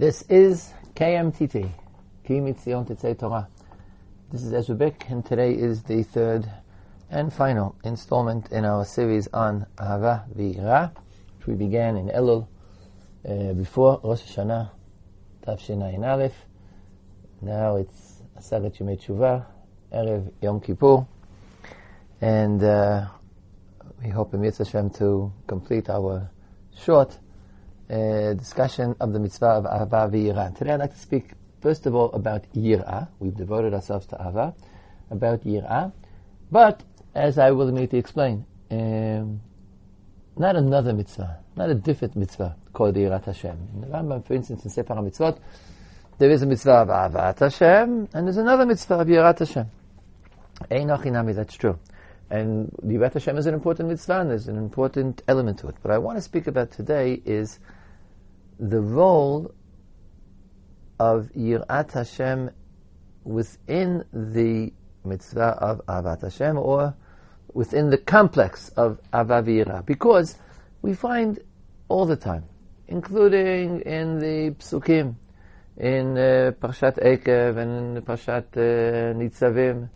This is KMTT, Ki Mitzion Tetzei Torah. This is Ezra Bick, and today is the third and final installment in our series on Ahava V'Yira, which we began in Elul uh, before Rosh Hashanah, Tavshin Aleph. Now it's Asagat Yomei Tshuva, Erev Yom Kippur, and uh, we hope in Mitzvah Hashem to complete our short uh, discussion of the mitzvah of Ahava v'Yira. Today I'd like to speak first of all about Yira. We've devoted ourselves to Ahava, about Yira. But, as I will immediately explain, um, not another mitzvah, not a different mitzvah called Yirat Hashem. In the Rambam, for instance, in Sefer HaMitzvot, there is a mitzvah of Ahavat Hashem, and there's another mitzvah of Yirat Hashem. Einachinami, that's true. And Yirat Hashem is an important mitzvah, and there's an important element to it. What I want to speak about today is the role of Yirat Hashem within the mitzvah of Avat Hashem or within the complex of Avavira. Because we find all the time, including in the Psukim, in uh, Parshat Ekev and in Parshat uh, Nitzavim,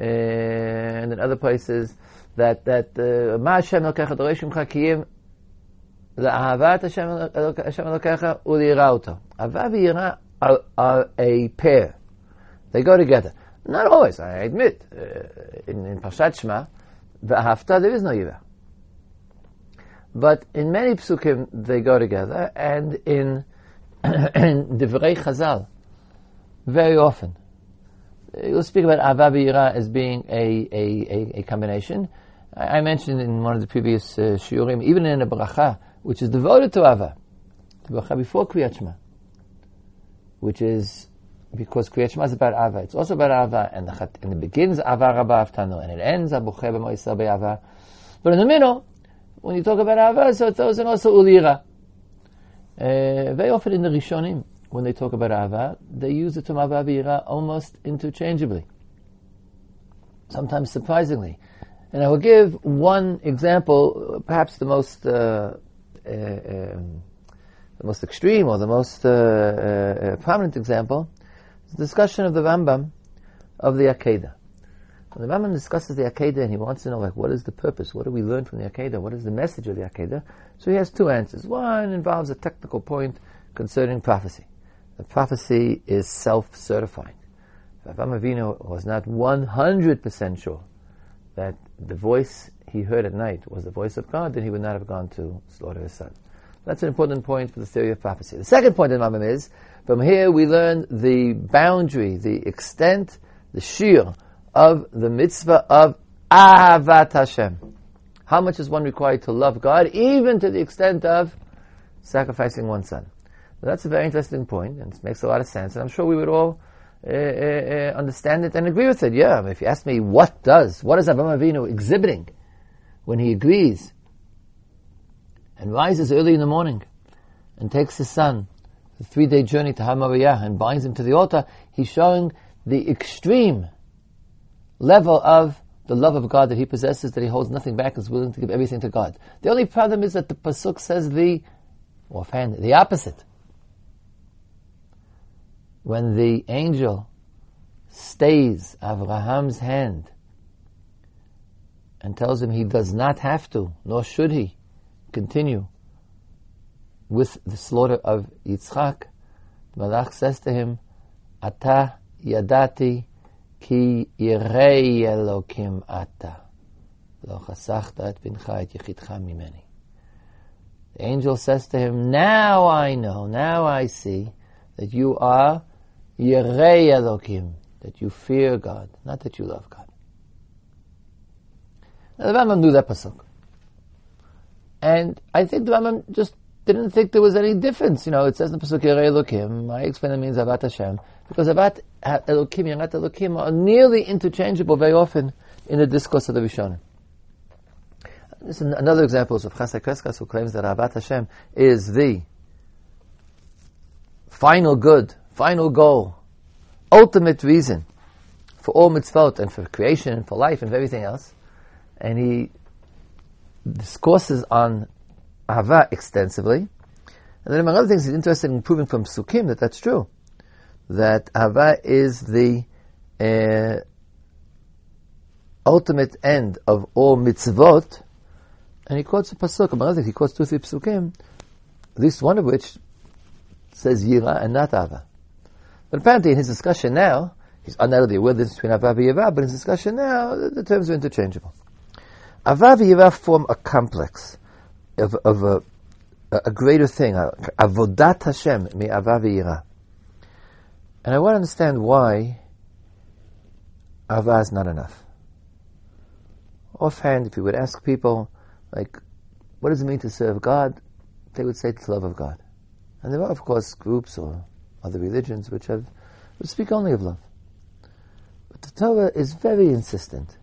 uh, and in other places, that that Ma Hashem Elkecha Doreshim Chakiyim La'ahavat Hashem Elokecha u'liyira oto. Ava are, a pair. They go together. Not always, I admit. Uh, in, in Parshat Shema, v'ahavta, there is no yira. But in many psukim, they go together, and in, in Divrei Chazal, very often, you'll speak about Ava v'yira as being a, a, a, a combination. I, I mentioned in one of the previous uh, shiurim, even in a bracha, which is devoted to Ava, the bracha before Kriyat Shema, which is because Kriyat Shema is about Ava. It's also about Ava, and, the, and it begins Ava Rabba Aftanu, and it ends Abuche B'Moisel Be'ava. But in the middle, when you talk about Ava, so it's also Ulira. Uh, very often in the Rishonim, when they talk about Ava, they use the term Ava V'Yira almost interchangeably. Sometimes surprisingly. And I will give one example, perhaps the most uh, the most extreme or the most uh, uh, prominent example is the discussion of the Rambam of the Akedah. When the Rambam discusses the Akedah and he wants to know like what is the purpose, what do we learn from the Akedah, what is the message of the Akedah, so he has two answers. One involves a technical point concerning prophecy. The prophecy is self-certifying. If Avraham Avinu was not 100% sure that the voice he heard at night was the voice of God, then he would not have gone to slaughter his son. That's an important point for the theory of prophecy. The second point in Rambam is, from here we learn the boundary, the extent, the sheer of the mitzvah of Ahavat Hashem. How much is one required to love God, even to the extent of sacrificing one's son? That's a very interesting point, and it makes a lot of sense, and I'm sure we would all uh, uh understand it and agree with it. Yeah, if you ask me what does, what is Avraham Avinu exhibiting when he agrees and rises early in the morning and takes his son the three-day journey to Har Moriah and binds him to the altar, he's showing the extreme level of the love of God that he possesses, that he holds nothing back, is willing to give everything to God. The only problem is that the pasuk says the offhand, the opposite. When the angel stays Abraham's hand and tells him he does not have to, nor should he, continue with the slaughter of Yitzchak, the Malach says to him, Ata yadati ki yirei Elokim ata. Lo chasachta et bincha et mimeni. The angel says to him, Now I know, now I see that you are Yirei Elokim, that you fear God, not that you love God. The Rambam knew that pasuk. And I think the Rambam just didn't think there was any difference. You know, it says in the Pasuk Elokim, I explain it means Avat Hashem, because Avat Elokim, Yarat Elokim are nearly interchangeable very often in the discourse of the Rishonim. This is another example of Chasdei Crescas who claims that Avat Hashem is the final good, final goal, ultimate reason for all mitzvot and for creation and for life and for everything else. And he discourses on Ahava extensively. And then among other things, he's interested in proving from Psukim that that's true. That Hava is the uh, ultimate end of all mitzvot. And he quotes a pasuk, among other things, he quotes two, three psukim, at least one of which says Yira and not Ava. But apparently in his discussion now, he's undoubtedly aware of the difference between Ava and Yira, but in his discussion now, the, the terms are interchangeable. Ava Yira form a complex of, of a a, greater thing, avodat Hashem mi ava And I want to understand why ava is not enough. Offhand, if you would ask people, like, what does it mean to serve God? They would say it's love of God. And there are, of course, groups or other religions which have which speak only of love. But the Torah is very insistent,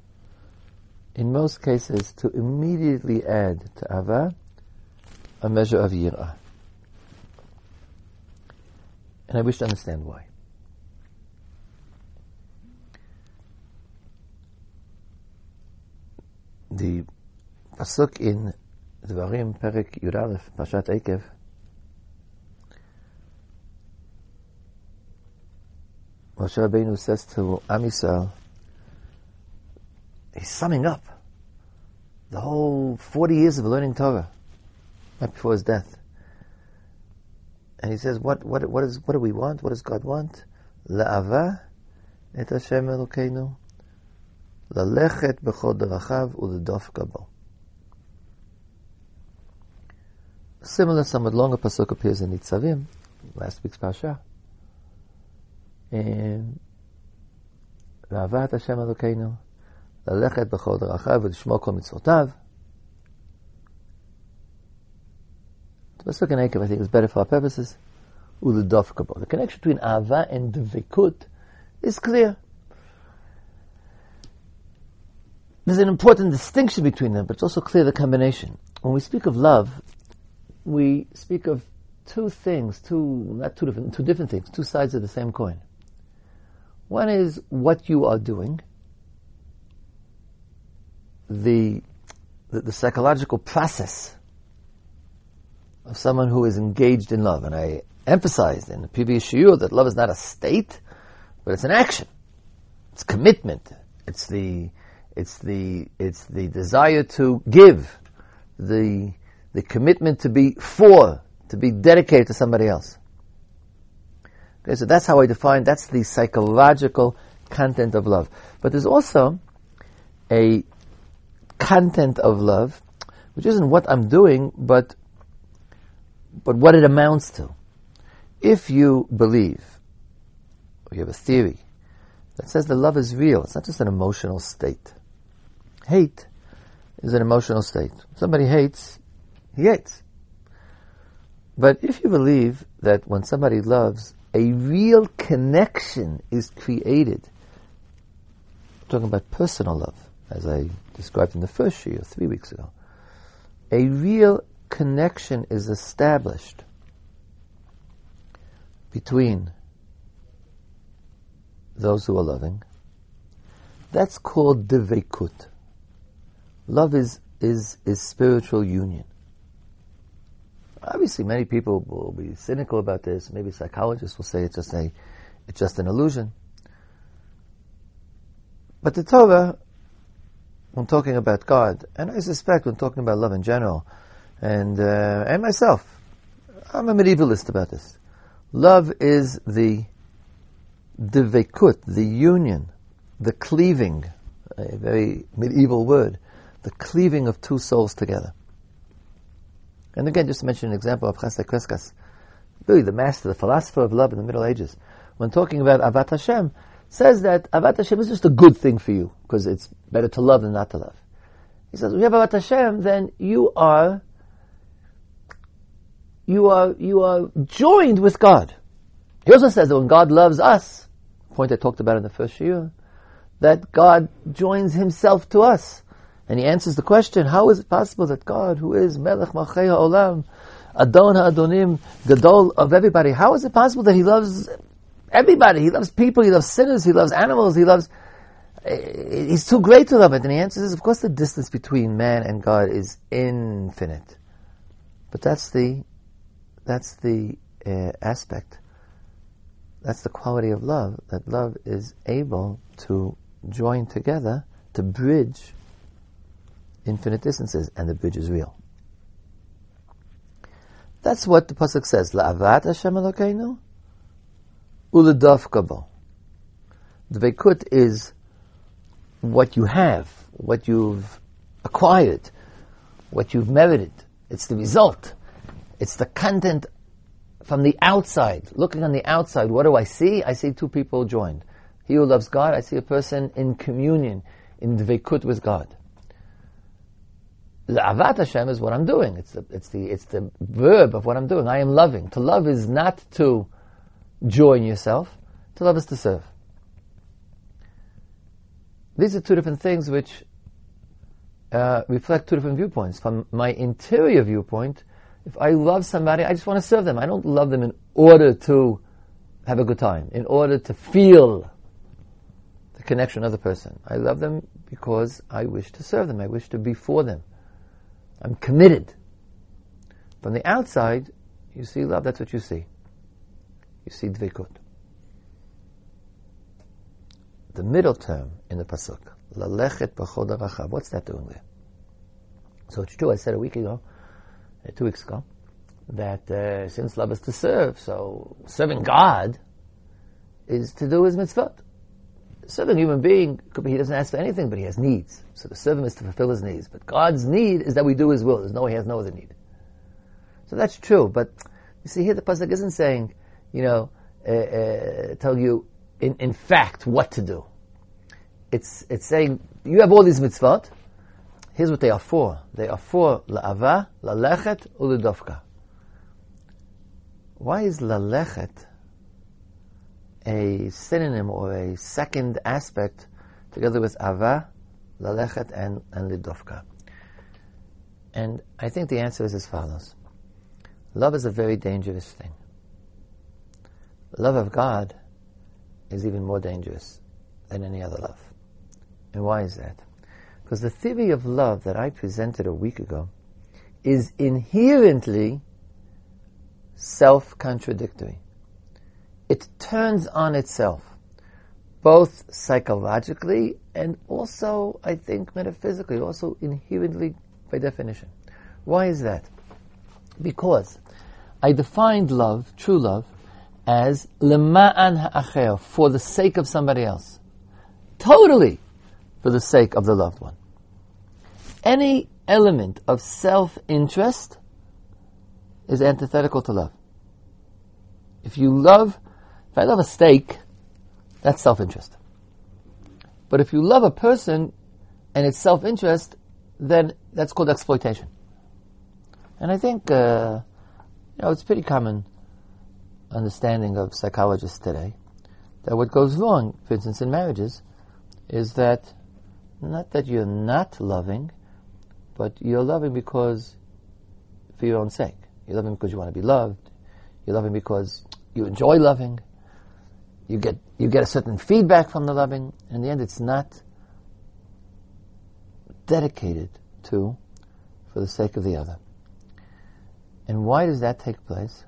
in most cases, to immediately add to ava a measure of yirah. And I wish to understand why. The pasuk in Dvarim Perek Yudalef Parshat Ekev Moshe Rabbeinu says to Am Yisrael, he's summing up the whole 40 years of learning Torah right before his death. And he says, what, what, what, is, what do we want? What does God want? La'ava et Hashem Elokeinu ללכת בכל דרכיו ולדוף גבו. Similar, somewhat longer pasuk appears in Nitzavim, last week's parasha. And לאהבת השם אלוקינו, ללכת בכל דרכיו ולשמור כל מצוותיו. Let's look at Akev, I think it's better for our purposes. Uludovkabo. The connection between Ava and Dvikut is clear. There's an important distinction between them, but it's also clear the combination. When we speak of love, we speak of two things, two, not two different, two different things, two sides of the same coin. One is what you are doing, the, the, the psychological process of someone who is engaged in love. And I emphasized in the previous shiur that love is not a state, but it's an action. It's commitment. It's the, it's the, it's the desire to give, the, the commitment to be for, to be dedicated to somebody else. Okay, so that's how I define, that's the psychological content of love. But there's also a content of love, which isn't what I'm doing, but but what it amounts to. If you believe, or you have a theory that says that love is real, it's not just an emotional state. Hate is an emotional state. Somebody hates, he hates. But if you believe that when somebody loves, a real connection is created, I'm talking about personal love, as I described in the first year, three weeks ago, a real connection is established between those who are loving, that's called devekut. Love is, is, is spiritual union. Obviously, many people will be cynical about this. Maybe psychologists will say it's just a, it's just an illusion. But the Torah, when talking about God, and I suspect when talking about love in general, and uh, and myself. I'm a medievalist about this. Love is the devekut, the union, the cleaving, a very medieval word, the cleaving of two souls together. And again, just to mention an example of Chasdei Crescas, really the master, the philosopher of love in the Middle Ages, when talking about Avat Hashem, says that Avat Hashem is just a good thing for you, because it's better to love than not to love. He says, you have Avat Hashem, then you are you are, you are joined with God. He also says that when God loves us, point I talked about in the first year, that God joins himself to us. And he answers the question, how is it possible that God, who is Melech Malchei Olam, Adon HaAdonim, Gadol of everybody, how is it possible that he loves everybody? He loves people, he loves sinners, he loves animals, he loves, eh, he's too great to love it. And the answer is, of course the distance between man and God is infinite. But that's the that's the uh, aspect. That's the quality of love. That love is able to join together to bridge infinite distances, and the bridge is real. That's what the pasuk says. La'avat Hashem Elokeinu uledavka bo. The veikut is what you have, what you've acquired, what you've merited. It's the result. It's the content from the outside. Looking on the outside, what do I see? I see two people joined. He who loves God, I see a person in communion, in dveikut with God. The avat Hashem is what I'm doing. It's the, it's the, it's the verb of what I'm doing. I am loving. To love is not to join yourself. To love is to serve. These are two different things which uh, reflect two different viewpoints. From my interior viewpoint, if I love somebody, I just want to serve them. I don't love them in order to have a good time, in order to feel the connection of the person. I love them because I wish to serve them. I wish to be for them. I'm committed. From the outside, you see love, that's what you see. You see dvekut. The middle term in the pasuk, lalechet b'chod What's that doing there? So it's true. I said a week ago, uh, two weeks ago, that uh, since love is to serve, so serving God is to do his mitzvot. Serving a human being could be he doesn't ask for anything, but he has needs. So serve him is to fulfill his needs. But God's need is that we do His will. There's no he has no other need. So that's true. But you see here, the pasuk isn't saying, you know, uh, uh, tell you in, in fact what to do. It's it's saying you have all these mitzvot. Here's what they are for. They are for la'ava, lalechet, ulidovka. Why is lalechet a synonym or a second aspect together with ava, lalechet, and, and lidovka? And I think the answer is as follows. Love is a very dangerous thing. Love of God is even more dangerous than any other love. And why is that? Because the theory of love that I presented a week ago is inherently self contradictory. It turns on itself, both psychologically and also, I think, metaphysically, also inherently by definition. Why is that? Because I defined love, true love, as lema'an ha'acher, for the sake of somebody else. Totally for the sake of the loved one. Any element of self-interest is antithetical to love. If you love, if I love a steak, that's self-interest. But if you love a person and it's self-interest, then that's called exploitation. And I think, uh, you know, it's pretty common understanding of psychologists today that what goes wrong, for instance, in marriages, is that not that you're not loving, but you're loving because for your own sake. You're loving because you want to be loved. You're loving because you enjoy loving. You get you get a certain feedback from the loving. In the end, it's not dedicated to for the sake of the other. And why does that take place?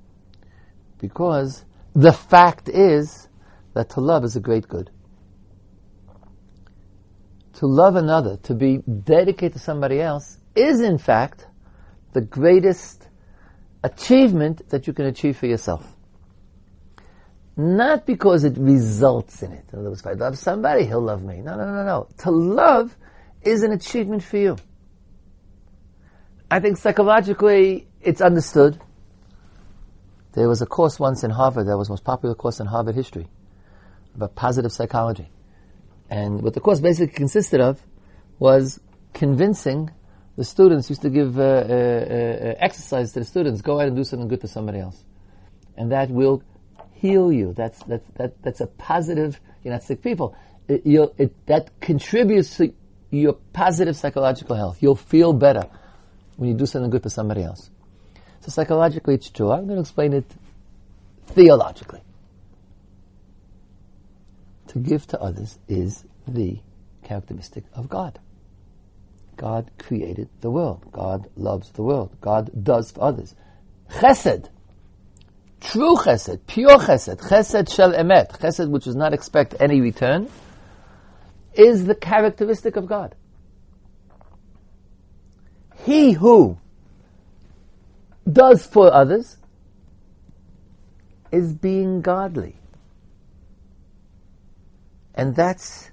Because the fact is that to love is a great good to love another, to be dedicated to somebody else, is in fact the greatest achievement that you can achieve for yourself. Not because it results in it. In other words, if I love somebody, he'll love me. No, no, no, no. To love is an achievement for you. I think psychologically it's understood. There was a course once in Harvard that was the most popular course in Harvard history about positive psychology. And what the course basically consisted of was convincing the students, used to give uh, uh, uh, exercise to the students, go out and do something good to somebody else. And that will heal you. That's, that's, that, that's a positive, you're not sick people. It, it, that contributes to your positive psychological health. You'll feel better when you do something good for somebody else. So psychologically it's true. I'm going to explain it theologically to give to others is the characteristic of God. God created the world. God loves the world. God does for others. Chesed true chesed, pure chesed, chesed shel emet, chesed which does not expect any return, is the characteristic of God. He who does for others is being godly. And that's,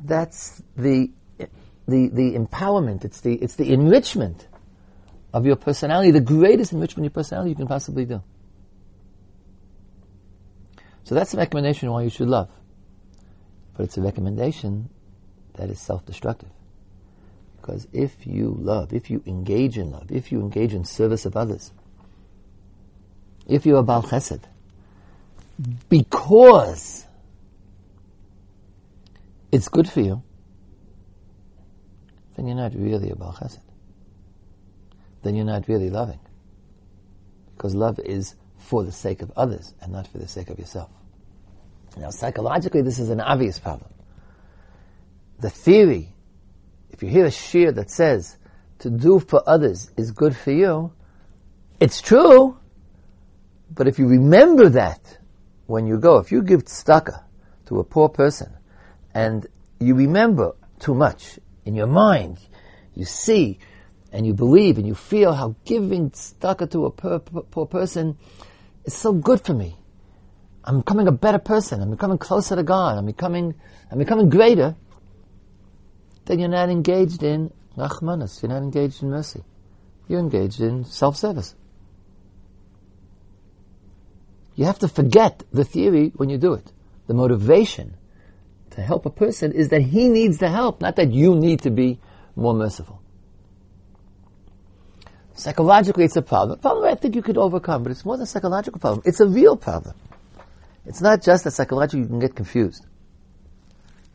that's the, the, the empowerment, it's the, it's the enrichment of your personality, the greatest enrichment of your personality you can possibly do. So that's a recommendation why you should love. But it's a recommendation that is self-destructive. Because if you love, if you engage in love, if you engage in service of others, if you're a Baal Chesed, because it's good for you, then you're not really a Baal Chesed. Then you're not really loving. Because love is for the sake of others and not for the sake of yourself. Now, psychologically, this is an obvious problem. The theory, if you hear a shiur that says to do for others is good for you, it's true, but if you remember that when you go, if you give tzedakah to a poor person and you remember too much in your mind, you see and you believe and you feel how giving tzedakah to a poor, poor person is so good for me. I'm becoming a better person. I'm becoming closer to God. I'm becoming, I'm becoming greater. Then you're not engaged in rachmanas. You're not engaged in mercy. You're engaged in self-service. You have to forget the theory when you do it. The motivation to help a person is that he needs the help, not that you need to be more merciful. Psychologically, it's a problem. A problem I think you could overcome, but it's more than a psychological problem. It's a real problem. It's not just that psychologically you can get confused.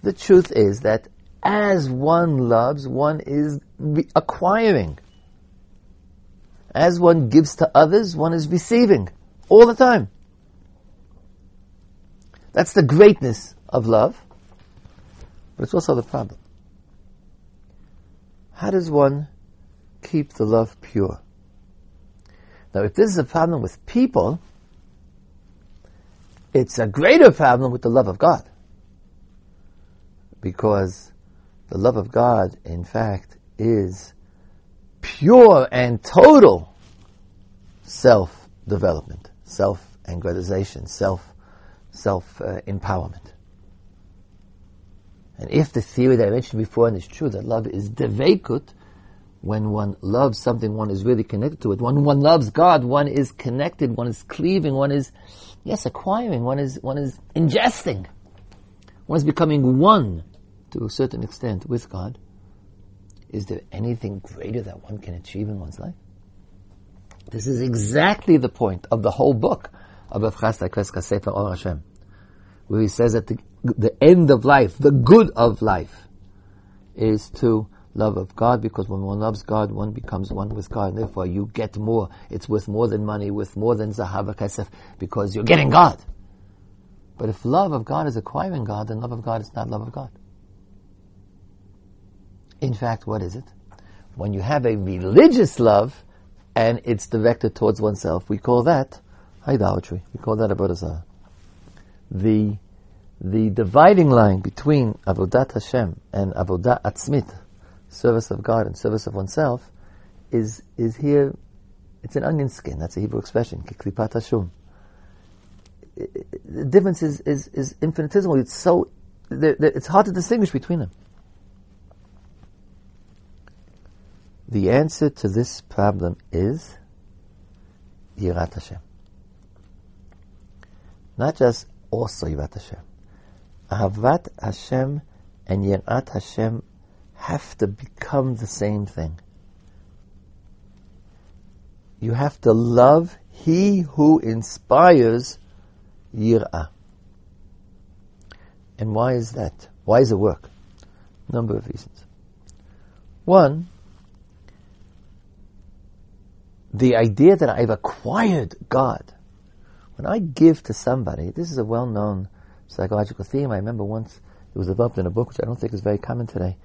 The truth is that as one loves, one is acquiring. As one gives to others, one is receiving all the time. That's the greatness of love, but it's also the problem. How does one keep the love pure? Now, if this is a problem with people, it's a greater problem with the love of God. Because the love of God, in fact, is pure and total self-development, self-aggrandization, self self uh, empowerment. And if the theory that I mentioned before and is true that love is devekut, when one loves something, one is really connected to it. When one loves God, one is connected, one is cleaving, one is, yes, acquiring, one is, one is ingesting. One is becoming one to a certain extent with God. Is there anything greater that one can achieve in one's life? This is exactly the point of the whole book of Avchas Sefer Or Hashem, where he says that the, the end of life, the good of life, is to love of God, because when one loves God, one becomes one with God, and therefore you get more. It's worth more than money, worth more than Zahava Kesef, because you're getting God. But if love of God is acquiring God, then love of God is not love of God. In fact, what is it? When you have a religious love, and it's directed towards oneself, we call that idolatry. We call that avodah zarah. The the dividing line between avodat Hashem and avodah atzmit, service of God and service of oneself, is is here. It's an onion skin. That's a Hebrew expression. Kiklipat. The difference is, is, is infinitesimal. It's so it's hard to distinguish between them. The answer to this problem is Yirat Hashem. Not just also Yirat Hashem. Ahavat Hashem and Yirat Hashem have to become the same thing. You have to love He who inspires Yir'ah. And why is that? Why does it work? Number of reasons. One, the idea that I've acquired God. When I give to somebody, this is a well-known psychological theme. I remember once it was developed in a book which I don't think is very common today,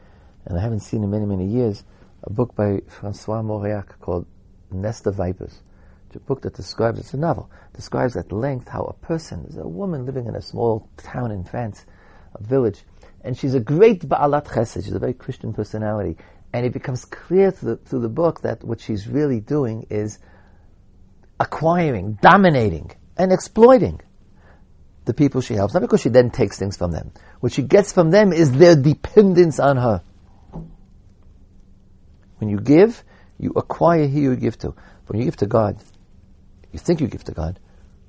and I haven't seen in many, many years, a book by Francois Mauriac called Nest of Vipers, It's a book that describes, it's a novel, describes at length how a person, is a woman living in a small town in France, a village, and she's a great Ba'alat Chesed, she's a very Christian personality, and it becomes clear through the, through the book that what she's really doing is acquiring, dominating, and exploiting the people she helps. Not because she then takes things from them. What she gets from them is their dependence on her. When you give, you acquire who you give to. When you give to God, you think you give to God.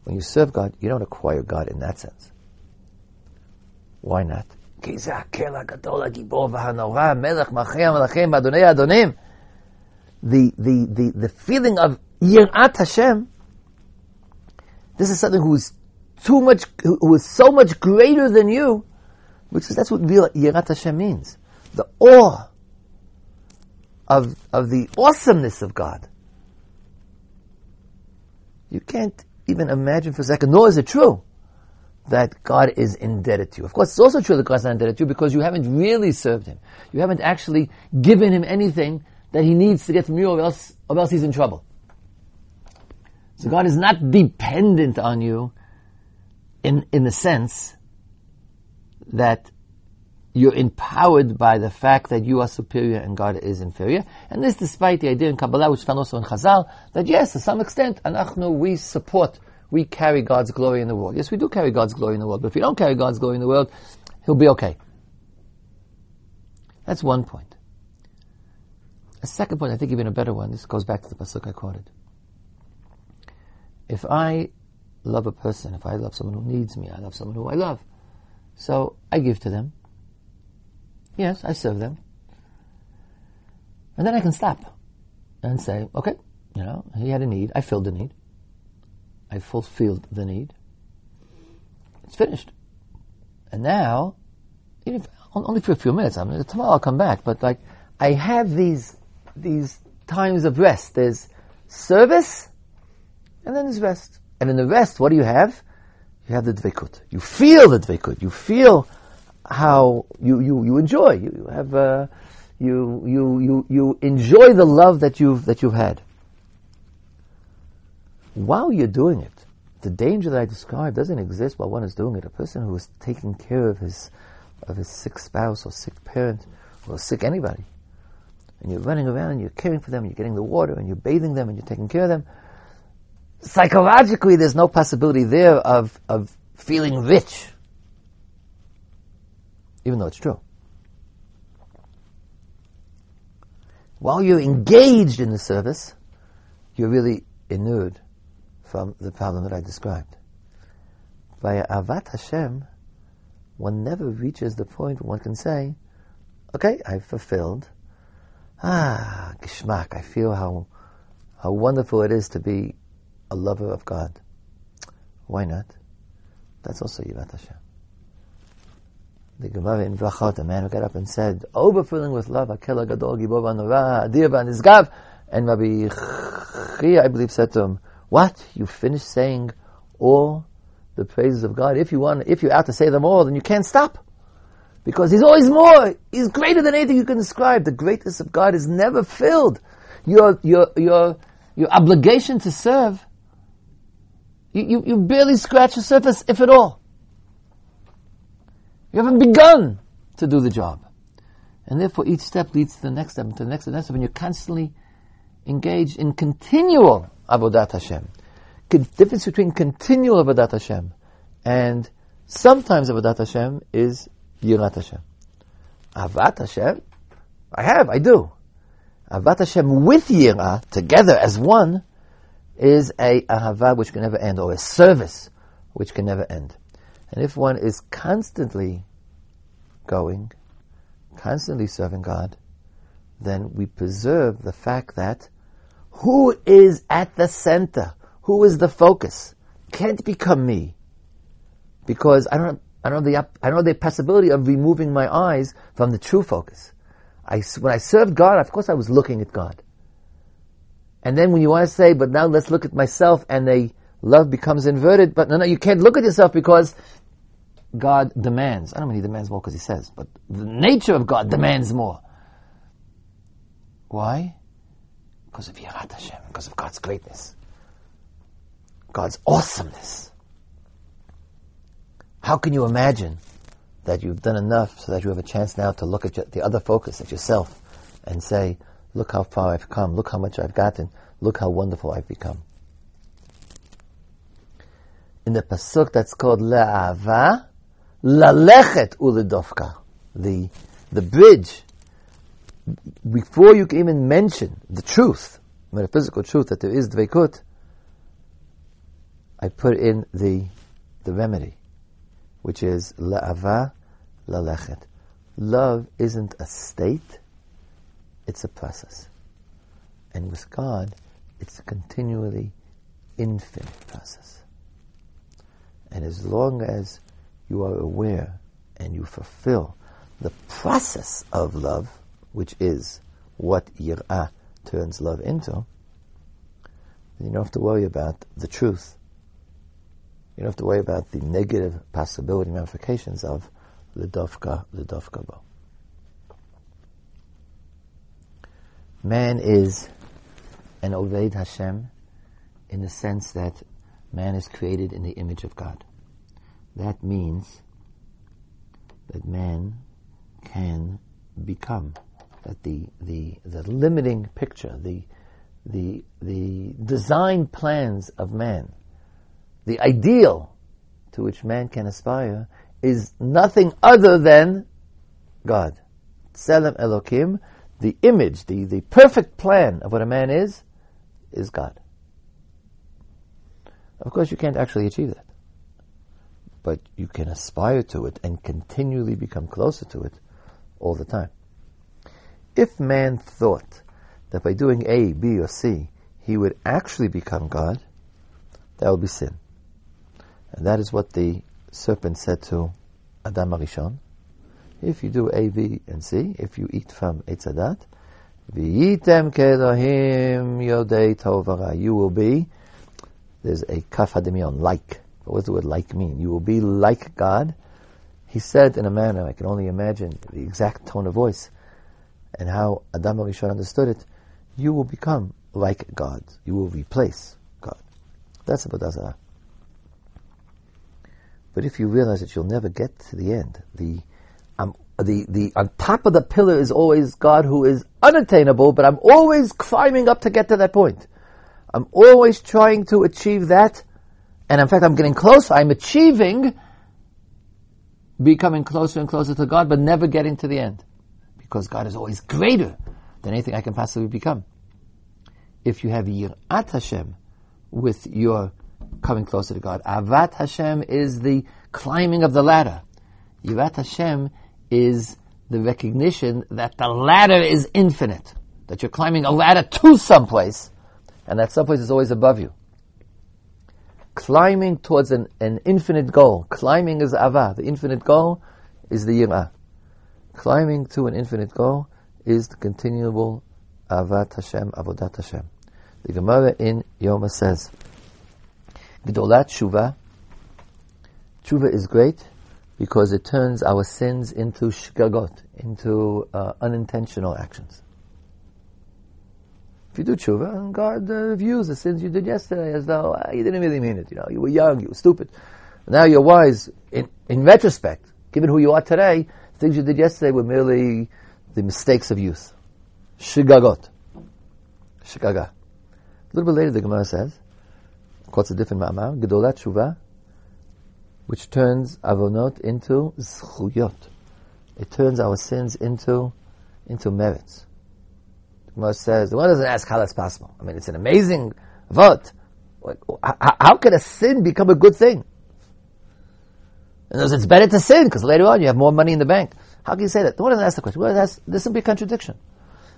When you serve God, you don't acquire God in that sense. Why not? The, the, the, the feeling of Yirat Hashem, this is something who is too much, who is so much greater than you, which is, that's what real Hashem means. The awe of, of the awesomeness of God. You can't even imagine for a second, nor is it true, that God is indebted to you. Of course, it's also true that God's not indebted to you because you haven't really served Him. You haven't actually given Him anything that He needs to get from you or else, or else He's in trouble. So God is not dependent on you in, in the sense that you're empowered by the fact that you are superior and God is inferior. And this despite the idea in Kabbalah, which found also in Chazal, that yes, to some extent, anachnu, we support, we carry God's glory in the world. Yes, we do carry God's glory in the world, but if we don't carry God's glory in the world, He'll be okay. That's one point. A second point, I think even a better one, this goes back to the Pasuk I quoted. If I love a person, if I love someone who needs me, I love someone who I love. So I give to them. Yes, I serve them. And then I can stop and say, okay, you know, he had a need. I filled the need. I fulfilled the need. It's finished. And now, if, only for a few minutes. I mean, tomorrow I'll come back. But like, I have these these times of rest. There's service, and then there's rest. And in the rest, what do you have? You have the dvekut. You feel the dvekut. You feel how you, you, you enjoy. You, you have, uh, you, you, you, you enjoy the love that you've, that you've had. While you're doing it, the danger that I described doesn't exist while one is doing it. A person who is taking care of his, of his sick spouse or sick parent or sick anybody, and you're running around and you're caring for them, and you're getting the water and you're bathing them and you're taking care of them, psychologically there's no possibility there of, of feeling rich even though it's true. While you're engaged in the service, you're really inured from the problem that I described. By Avat Hashem, one never reaches the point where one can say, okay, I've fulfilled. Ah, Gishmak, I feel how, how wonderful it is to be a lover of God. Why not? That's also Yirat Hashem the Gemara in Brachot, a man who got up and said, overfilling with love, Akela Gadol Gibor Nora, Adir and Rabbi Chia, I believe, said to him, what? You finished saying all the praises of God? If you want, if you're out to say them all, then you can't stop. Because He's always more. He's greater than anything you can describe. The greatness of God is never filled. Your, your, your, your obligation to serve, you, you, you barely scratch the surface, if at all. You haven't begun to do the job. And therefore each step leads to the next step, to the next, to the next step, and you're constantly engaged in continual Avodat Hashem. The difference between continual Avodat Hashem and sometimes Avodat Hashem is Yirat Hashem. Avat Hashem, I have, I do. Avat Hashem with Yirah, together as one, is a Ahava which can never end, or a service which can never end. And if one is constantly going, constantly serving God, then we preserve the fact that who is at the center, who is the focus, can't become me. Because I don't, I don't the, I don't the possibility of removing my eyes from the true focus. I, when I served God, of course I was looking at God. And then when you want to say, but now let's look at myself and the love becomes inverted, but no, no, you can't look at yourself because God demands. I don't mean he demands more because he says, but the nature of God demands more. Why? Because of Yirat Hashem, because of God's greatness. God's awesomeness. How can you imagine that you've done enough so that you have a chance now to look at the other focus, at yourself, and say, look how far I've come, look how much I've gotten, look how wonderful I've become. In the pasuk that's called Le'ava, Lalechet Ulidovka, the, the bridge, before you can even mention the truth, metaphysical truth that there is Dveikut, I put in the, the remedy which is la'ava lalechet. Love isn't a state, it's a process. And with God, it's a continually infinite process. And as long as you are aware and you fulfill the process of love, which is what yir'ah turns love into, then you don't have to worry about the truth you don't have to worry about the negative possibility ramifications of the dovka, the dovka bo. Man is an Oved Hashem in the sense that man is created in the image of God. That means that man can become that the the the limiting picture, the the the design plans of man the ideal to which man can aspire is nothing other than God. Tselem Elokim, the image, the, the perfect plan of what a man is, is God. Of course, you can't actually achieve that. But you can aspire to it and continually become closer to it all the time. If man thought that by doing A, B, or C, he would actually become God, that would be sin. And that is what the serpent said to Adam Arishon. If you do A, B, and C, if you eat from Etzadat, V'yitem kedohim yodei tovara. You will be, there's a kaf hadimion, like. What does the word like mean? You will be like God. He said in a manner, I can only imagine the exact tone of voice and how Adam Arishon understood it. You will become like God. You will replace God. That's about Azara. But if you realize that you'll never get to the end, the um, the the on top of the pillar is always God who is unattainable, but I'm always climbing up to get to that point. I'm always trying to achieve that, and in fact, I'm getting closer. I'm achieving becoming closer and closer to God, but never getting to the end, because God is always greater than anything I can possibly become. If you have yirat Hashem with your coming closer to God. Avat Hashem is the climbing of the ladder. Yirat Hashem is the recognition that the ladder is infinite, that you're climbing a ladder to someplace, and that someplace is always above you. Climbing towards an, an infinite goal. Climbing is Ava. The infinite goal is the Yirah. Climbing to an infinite goal is the continual Avat Hashem, Avodat Hashem. The Gemara in Yoma says, Gdolat Tshuva. Tshuva is great because it turns our sins into shgagot, into uh, unintentional actions. If you do tshuva, and God uh, views the sins you did yesterday as though uh, you didn't really mean it. You know, you were young, you were stupid. Now you're wise. In, in retrospect, given who you are today, things you did yesterday were merely the mistakes of youth. Shigagot. Shigaga. A little bit later, the Gemara says, quotes a different ma'amar, Gedolat Tshuva, which turns avonot into zchuyot. It turns our sins into into merits. The Gemara says, the one doesn't ask how that's possible. I mean, it's an amazing vot. How, how can a sin become a good thing? And it's better to sin because later on you have more money in the bank. How can you say that? The one doesn't ask the question. One ask, there's simply a contradiction.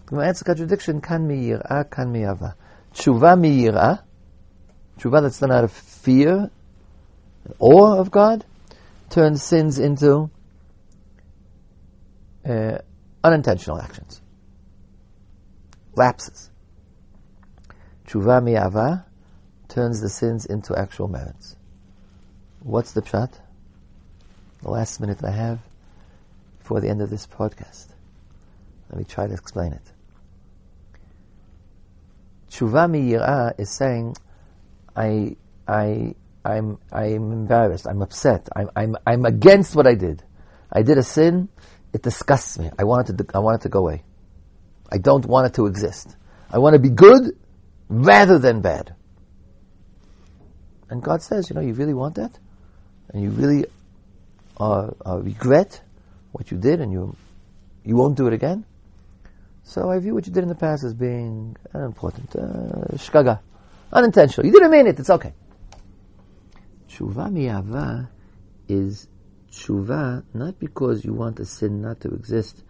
The answer contradiction, kan mi yir'ah, kan mi yava. Tshuva mi Tshuva that's done out of fear, awe of God, turns sins into uh, unintentional actions, lapses. Tshuva mi'ava turns the sins into actual merits. What's the pshat? The last minute I have before the end of this podcast. Let me try to explain it. Tshuva mi'yirah is saying, I I, I'm, I'm embarrassed. I'm upset. I'm, I'm, I'm against what I did. I did a sin. It disgusts me. I want it to, I want it to go away. I don't want it to exist. I want to be good rather than bad. And God says, you know, you really want that? And you really uh, uh, regret what you did and you, you won't do it again? So I view what you did in the past as being unimportant. Uh, shgaga. Unintentional. You didn't mean it. It's okay. Tshuva miyava is tshuva not because you want a sin not to exist.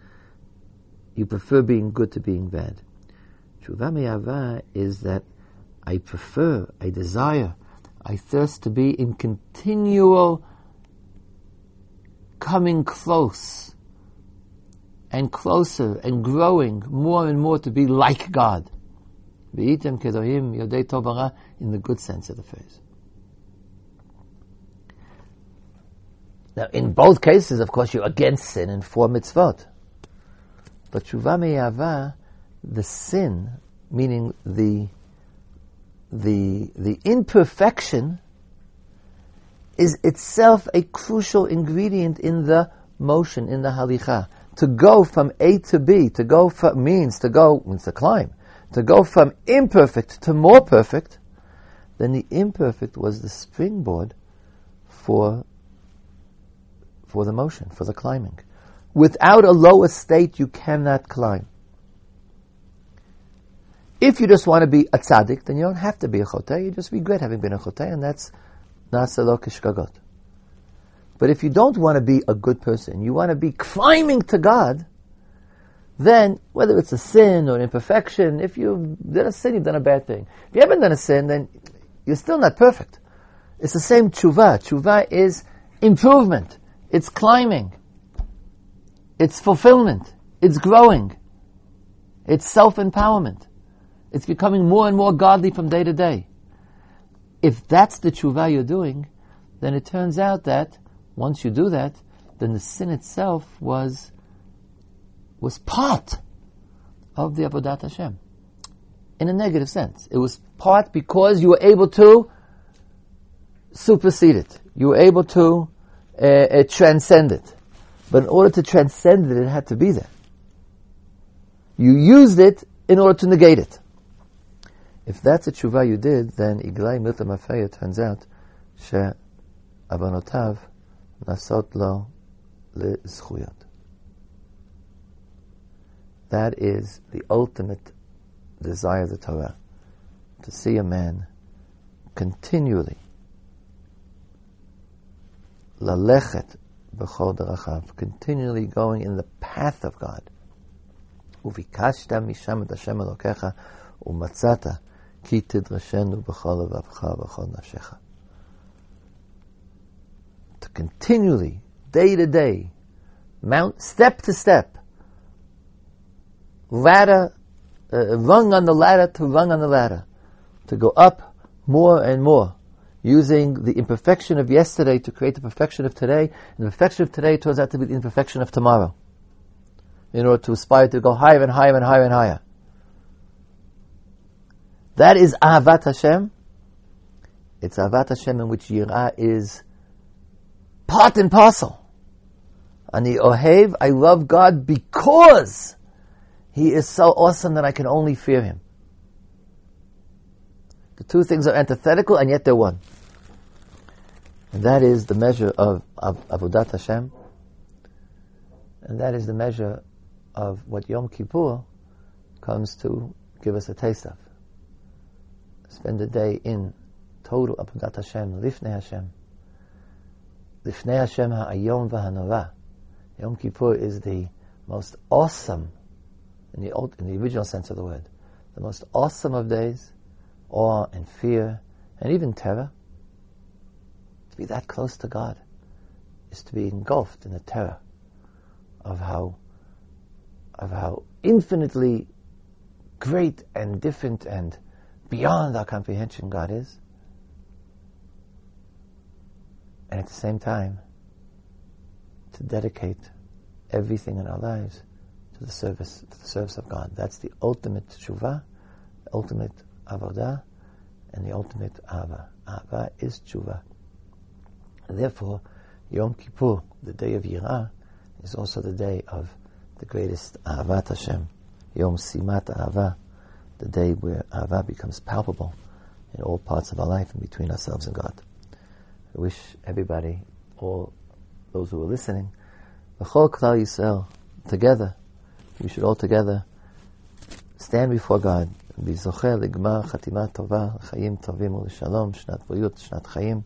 You prefer being good to being bad. Tshuva miyava is that I prefer, I desire, I thirst to be in continual coming close and closer and growing more and more to be like God. In the good sense of the phrase. Now, in both cases, of course, you're against sin and for mitzvot. But tshuva the sin, meaning the the the imperfection, is itself a crucial ingredient in the motion, in the halicha. To go from A to B, to go from, means to go, means to climb. To go from imperfect to more perfect, then the imperfect was the springboard for, for the motion, for the climbing. Without a lower state, you cannot climb. If you just want to be a tzaddik, then you don't have to be a choteh. You just regret having been a choteh, and that's. But if you don't want to be a good person, you want to be climbing to God, then whether it's a sin or imperfection, if you've done a sin, you've done a bad thing. If you haven't done a sin, then you're still not perfect. It's the same tshuva. Tshuva is improvement. It's climbing. It's fulfillment. It's growing. It's self-empowerment. It's becoming more and more godly from day to day. If that's the tshuva you're doing, then it turns out that once you do that, then the sin itself was was part of the Avodat Hashem. In a negative sense. It was part because you were able to supersede it. You were able to uh, uh, transcend it. But in order to transcend it, it had to be there. You used it in order to negate it. If that's a tshuva you did, then Iglai Milta Mafeya turns out she Abanotav nasot lo lezchuyot. That is the ultimate desire of the Torah, to see a man continually lalechet b'chol derachav, continually going in the path of God. Uvikashta misham Hashem Elokecha umatzata כי תדרשנו בכל לבבך ובכל נפשך. To continually, day to day, mount, step to step, ladder, uh, rung on the ladder to rung on the ladder, to go up more and more, using the imperfection of yesterday to create the perfection of today, and the perfection of today turns out to be the imperfection of tomorrow, in order to aspire to go higher and higher and higher and higher. That is Ahavat Hashem. It's Ahavat Hashem in which Yirah is part and parcel. Ani Ohev, I love God because He is so awesome that I can only fear Him. The two things are antithetical and yet they're one. And that is the measure of, of Avodat Hashem. And that is the measure of what Yom Kippur comes to give us a taste of spend the day in total Avodat Hashem, Lifnei Hashem. Lifnei Hashem ha'ayom v'hanora. Yom Kippur is the most awesome, in the, old, in the original sense of the word, the most awesome of days, awe and fear, and even terror. To be that close to God is to be engulfed in the terror of how, of how infinitely great and different and beyond our comprehension God is. And at the same time, to dedicate everything in our lives to the service to the service of God. That's the ultimate tshuva, the ultimate avodah, and the ultimate ava. Ahava is tshuva. Therefore, Yom Kippur, the day of Yirah, is also the day of the greatest Ahavat Hashem, Yom Simat Ahava, the day where Ava becomes palpable in all parts of our life and between ourselves and God. I wish everybody, all those who are listening, B'chol Klal Yisrael, together, we should all together stand before God and be zocheh legmar chatima tova, chayim tovim u'shalom, shnat b'yut, shnat chayim,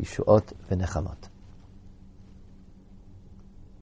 yishuot v'nechamot.